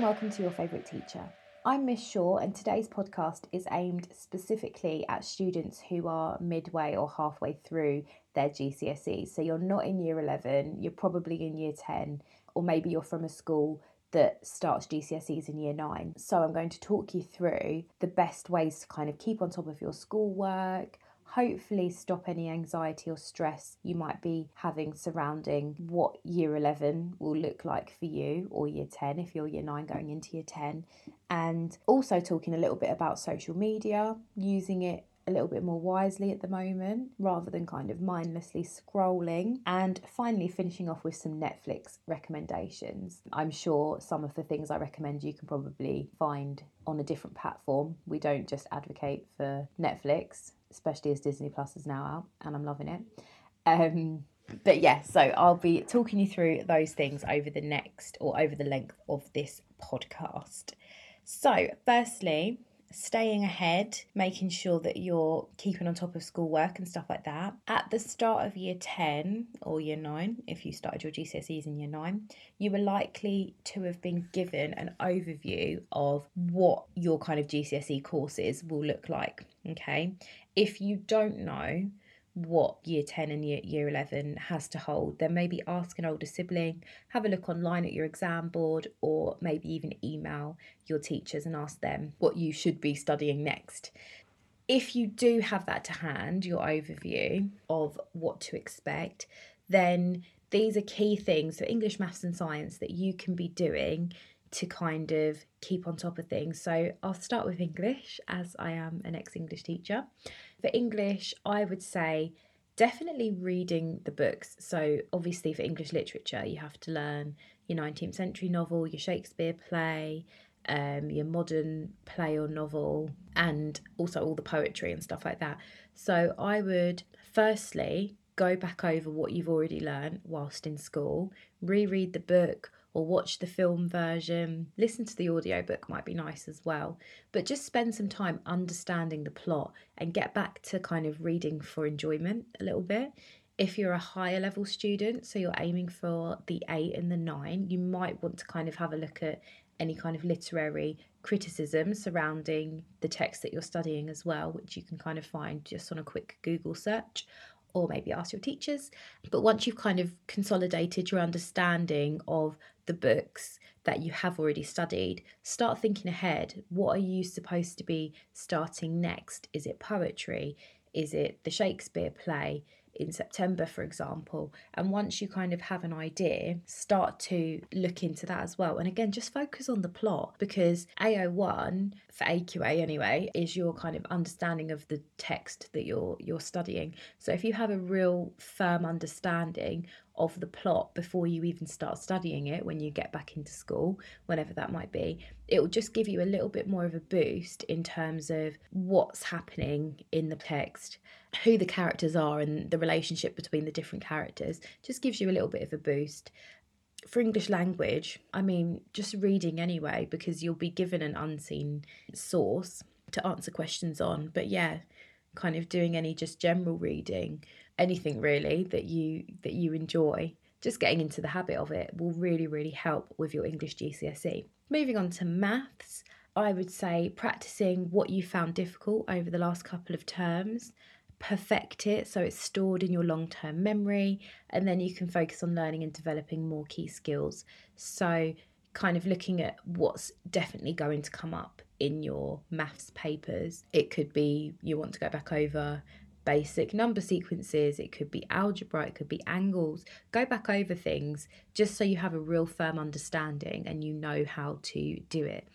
and welcome to Your Favourite Teacher. I'm Miss Shaw, and today's podcast is aimed specifically at students who are midway or halfway through their GCSEs. So you're not in year 11, you're probably in year 10, or maybe you're from a school that starts GCSEs in year 9. So I'm going to talk you through the best ways to kind of keep on top of your schoolwork hopefully stop any anxiety or stress you might be having surrounding what year 11 will look like for you or year 10 if you're year 9 going into year 10 and also talking a little bit about social media using it a little bit more wisely at the moment rather than kind of mindlessly scrolling. And finally, finishing off with some Netflix recommendations. I'm sure some of the things I recommend you can probably find on a different platform. We don't just advocate for Netflix especially as Disney Plus is now out, and I'm loving it. Um, but yeah, so I'll be talking you through those things over the next or over the length of this podcast. So, firstly, staying ahead, making sure that you're keeping on top of schoolwork and stuff like that. At the start of year 10 or year 9, if you started your GCSEs in year 9, you were likely to have been given an overview of what your kind of GCSE courses will look like. Okay. If you don't know, what year 10 and year, year 11 has to hold, then maybe ask an older sibling, have a look online at your exam board, or maybe even email your teachers and ask them what you should be studying next. If you do have that to hand, your overview of what to expect, then these are key things for English, maths, and science that you can be doing to kind of keep on top of things. So I'll start with English as I am an ex English teacher. For English, I would say definitely reading the books. So, obviously, for English literature, you have to learn your 19th century novel, your Shakespeare play, um, your modern play or novel, and also all the poetry and stuff like that. So, I would firstly go back over what you've already learned whilst in school, reread the book or watch the film version. Listen to the audiobook might be nice as well. But just spend some time understanding the plot and get back to kind of reading for enjoyment a little bit. If you're a higher level student, so you're aiming for the eight and the nine, you might want to kind of have a look at any kind of literary criticism surrounding the text that you're studying as well, which you can kind of find just on a quick Google search or maybe ask your teachers. But once you've kind of consolidated your understanding of the books that you have already studied, start thinking ahead. What are you supposed to be starting next? Is it poetry? Is it the Shakespeare play? In September, for example. And once you kind of have an idea, start to look into that as well. And again, just focus on the plot because AO1 for AQA anyway is your kind of understanding of the text that you're you're studying. So if you have a real firm understanding of the plot before you even start studying it when you get back into school, whenever that might be, it will just give you a little bit more of a boost in terms of what's happening in the text, who the characters are, and the relationship between the different characters. Just gives you a little bit of a boost. For English language, I mean, just reading anyway, because you'll be given an unseen source to answer questions on. But yeah, kind of doing any just general reading anything really that you that you enjoy just getting into the habit of it will really really help with your english gcse moving on to maths i would say practicing what you found difficult over the last couple of terms perfect it so it's stored in your long term memory and then you can focus on learning and developing more key skills. So kind of looking at what's definitely going to come up in your maths papers. It could be you want to go back over basic number sequences, it could be algebra, it could be angles. Go back over things just so you have a real firm understanding and you know how to do it.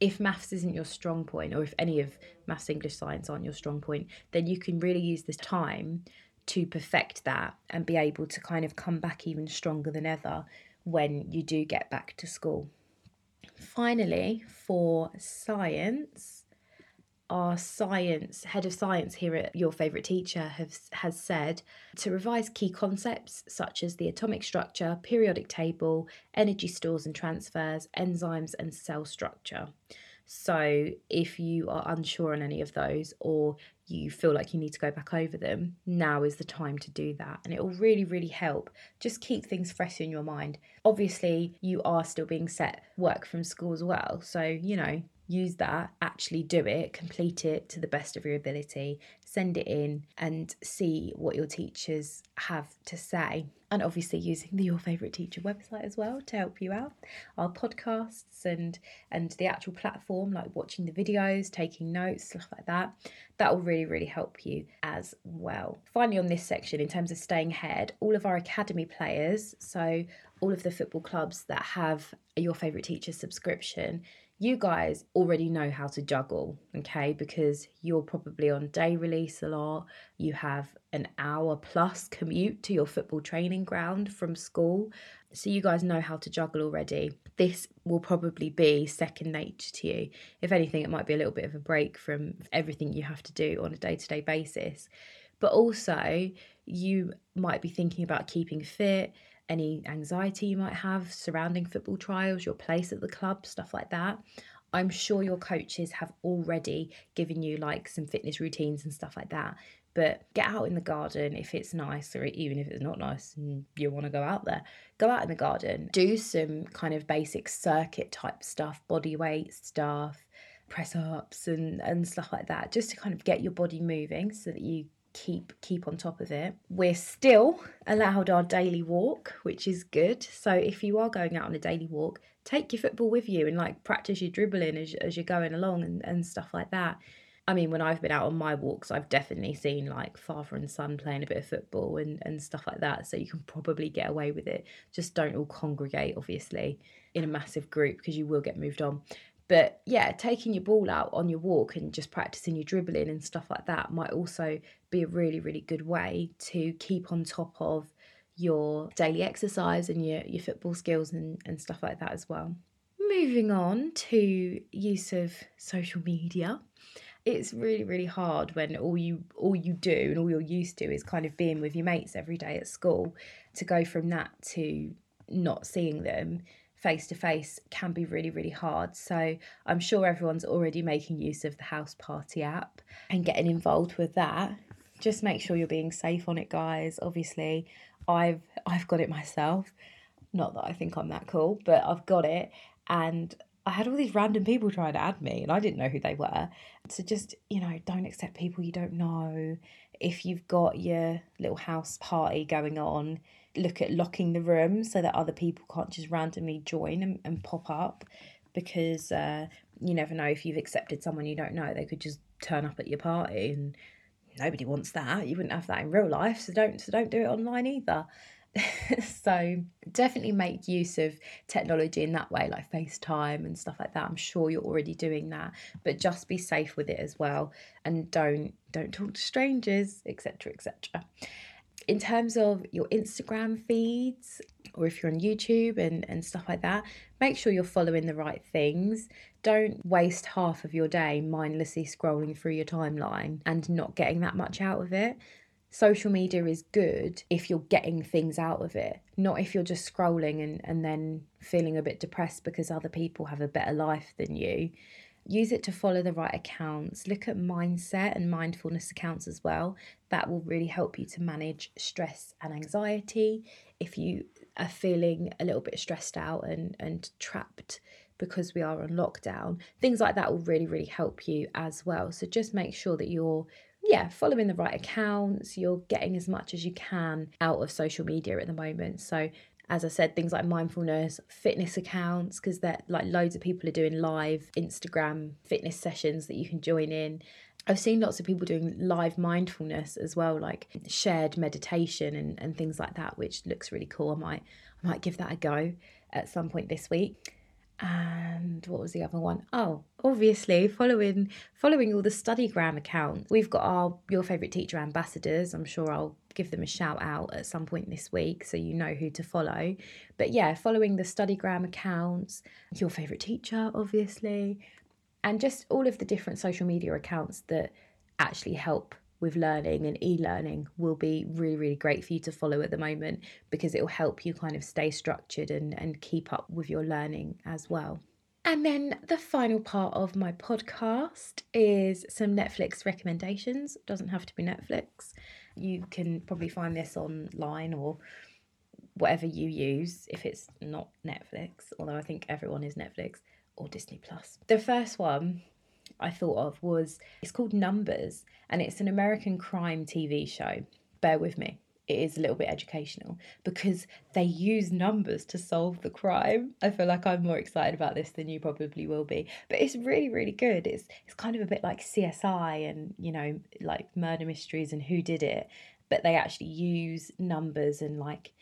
If maths isn't your strong point, or if any of maths, English, science aren't your strong point, then you can really use this time to perfect that and be able to kind of come back even stronger than ever when you do get back to school. Finally, for science, our science head of science here at your favorite teacher has has said to revise key concepts such as the atomic structure, periodic table, energy stores and transfers, enzymes and cell structure. So if you are unsure on any of those or you feel like you need to go back over them, now is the time to do that. And it will really, really help. Just keep things fresh in your mind. Obviously, you are still being set work from school as well. So, you know, use that, actually do it, complete it to the best of your ability, send it in and see what your teachers have to say. And obviously using the Your Favourite Teacher website as well to help you out. Our podcasts and and the actual platform, like watching the videos, taking notes, stuff like that. That will really, really help you as well. Finally, on this section, in terms of staying ahead, all of our academy players, so all of the football clubs that have your favourite teacher subscription, you guys already know how to juggle, okay? Because you're probably on day release a lot. You have an hour plus commute to your football training ground from school. So you guys know how to juggle already. This will probably be second nature to you. If anything, it might be a little bit of a break from everything you have to do on a day to day basis. But also, you might be thinking about keeping fit any anxiety you might have surrounding football trials, your place at the club, stuff like that. I'm sure your coaches have already given you like some fitness routines and stuff like that. But get out in the garden if it's nice, or even if it's not nice and you want to go out there, go out in the garden. Do some kind of basic circuit type stuff, body weight stuff, press ups, and, and stuff like that, just to kind of get your body moving so that you keep keep on top of it. We're still allowed our daily walk, which is good. So if you are going out on a daily walk, take your football with you and like practice your dribbling as, as you're going along and, and stuff like that. I mean, when I've been out on my walks, I've definitely seen like father and son playing a bit of football and, and stuff like that. So you can probably get away with it. Just don't all congregate, obviously, in a massive group because you will get moved on. But yeah, taking your ball out on your walk and just practicing your dribbling and stuff like that might also be a really, really good way to keep on top of your daily exercise and your, your football skills and, and stuff like that as well. Moving on to use of social media. It's really, really hard when all you all you do and all you're used to is kind of being with your mates every day at school to go from that to not seeing them face to face can be really, really hard. So I'm sure everyone's already making use of the house party app and getting involved with that. Just make sure you're being safe on it, guys. Obviously, I've I've got it myself. Not that I think I'm that cool, but I've got it. And I had all these random people trying to add me and I didn't know who they were. So just, you know, don't accept people you don't know. If you've got your little house party going on, look at locking the room so that other people can't just randomly join and, and pop up because uh, you never know if you've accepted someone you don't know they could just turn up at your party and nobody wants that. You wouldn't have that in real life so don't so don't do it online either. So definitely make use of technology in that way like facetime and stuff like that. I'm sure you're already doing that but just be safe with it as well and don't don't talk to strangers etc etc in terms of your Instagram feeds, or if you're on YouTube and, and stuff like that, make sure you're following the right things. Don't waste half of your day mindlessly scrolling through your timeline and not getting that much out of it. Social media is good if you're getting things out of it, not if you're just scrolling and, and then feeling a bit depressed because other people have a better life than you use it to follow the right accounts. Look at mindset and mindfulness accounts as well. That will really help you to manage stress and anxiety. If you are feeling a little bit stressed out and, and trapped because we are on lockdown, things like that will really, really help you as well. So just make sure that you're yeah, following the right accounts, you're getting as much as you can out of social media at the moment. So as I said, things like mindfulness, fitness accounts, because that like loads of people are doing live Instagram fitness sessions that you can join in. I've seen lots of people doing live mindfulness as well, like shared meditation and, and things like that, which looks really cool. I might I might give that a go at some point this week and what was the other one? Oh, obviously following following all the studygram accounts we've got our your favorite teacher ambassadors i'm sure i'll give them a shout out at some point this week so you know who to follow but yeah following the studygram accounts your favorite teacher obviously and just all of the different social media accounts that actually help with learning and e-learning will be really really great for you to follow at the moment because it will help you kind of stay structured and and keep up with your learning as well And then the final part of my podcast is some Netflix recommendations. It doesn't have to be Netflix. You can probably find this online or whatever you use if it's not Netflix, although I think everyone is Netflix or Disney Plus. The first one I thought of was it's called Numbers and it's an American crime TV show. Bear with me. It is a little bit educational because they use numbers to solve the crime. I feel like I'm more excited about this than you probably will be. But it's really, really good. It's it's kind of a bit like CSI and, you know, like murder mysteries and who did it. But they actually use numbers and like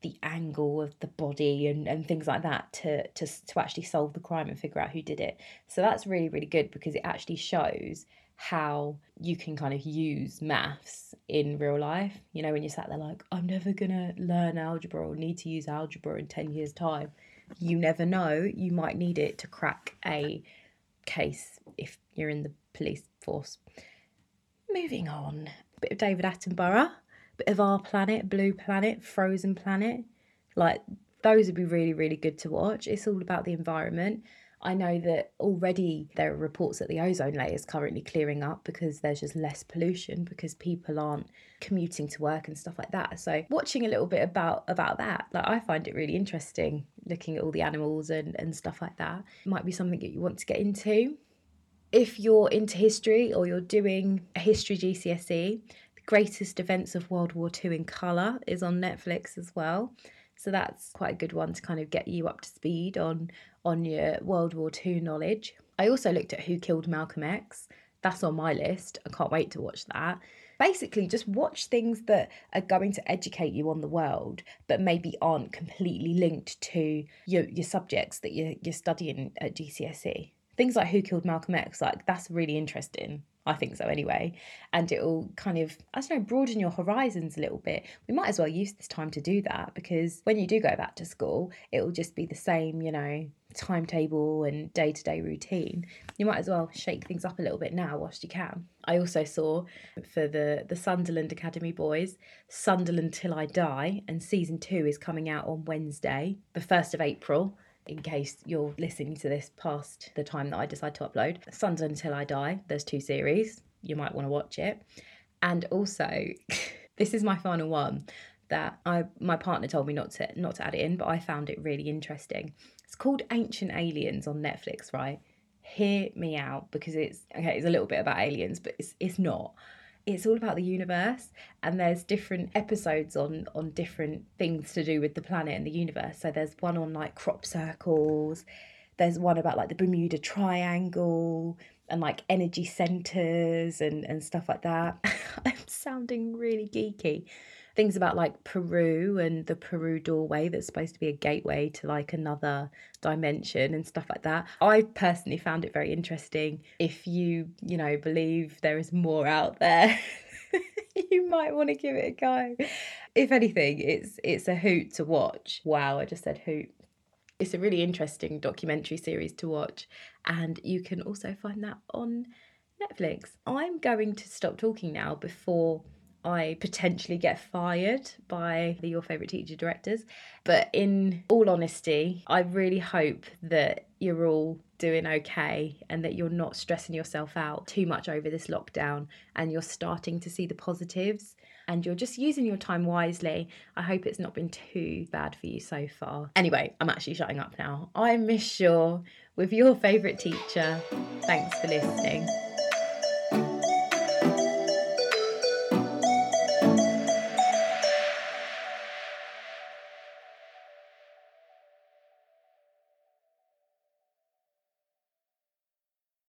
the angle of the body and, and things like that to, to to actually solve the crime and figure out who did it. So that's really really good because it actually shows how you can kind of use maths in real life. You know, when you're sat there like, I'm never gonna learn algebra or need to use algebra in 10 years' time. You never know, you might need it to crack a case if you're in the police force. Moving on, a bit of David Attenborough of Our Planet, Blue Planet, Frozen Planet. Like those would be really, really good to watch. It's all about the environment. I know that already there are reports that the ozone layer is currently clearing up because there's just less pollution because people aren't commuting to work and stuff like that. So watching a little bit about about that, like I find it really interesting looking at all the animals and, and stuff like that. might be something that you want to get into. If you're into history or you're doing a history GCSE, Greatest Events of World War II in Colour is on Netflix as well. So that's quite a good one to kind of get you up to speed on on your World War II knowledge. I also looked at Who Killed Malcolm X. That's on my list. I can't wait to watch that. Basically, just watch things that are going to educate you on the world, but maybe aren't completely linked to your, your subjects that you're, you're studying at GCSE. Things like Who Killed Malcolm X, like that's really interesting. I think so anyway. And it'll kind of, I don't know, broaden your horizons a little bit. We might as well use this time to do that because when you do go back to school, it'll just be the same, you know, timetable and day to day routine. You might as well shake things up a little bit now whilst you can. I also saw for the, the Sunderland Academy boys, Sunderland Till I Die, and season two is coming out on Wednesday, the 1st of April in case you're listening to this past the time that I decide to upload. Sunderland Until I Die, there's two series. You might want to watch it. And also, this is my final one that I my partner told me not to not to add it in, but I found it really interesting. It's called Ancient Aliens on Netflix, right? Hear me out because it's okay, it's a little bit about aliens, but it's it's not it's all about the universe and there's different episodes on on different things to do with the planet and the universe. So there's one on like crop circles there's one about like the bermuda triangle and like energy centers and and stuff like that. I'm sounding really geeky things about like Peru and the Peru doorway that's supposed to be a gateway to like another dimension and stuff like that. I personally found it very interesting. If you, you know, believe there is more out there, you might want to give it a go. If anything, it's it's a hoot to watch. Wow, I just said hoot. It's a really interesting documentary series to watch, and you can also find that on Netflix. I'm going to stop talking now before I potentially get fired by the Your Favourite Teacher directors. But in all honesty, I really hope that you're all doing okay and that you're not stressing yourself out too much over this lockdown and you're starting to see the positives and you're just using your time wisely. I hope it's not been too bad for you so far. Anyway, I'm actually shutting up now. I'm Miss Shaw with your favourite teacher. Thanks for listening.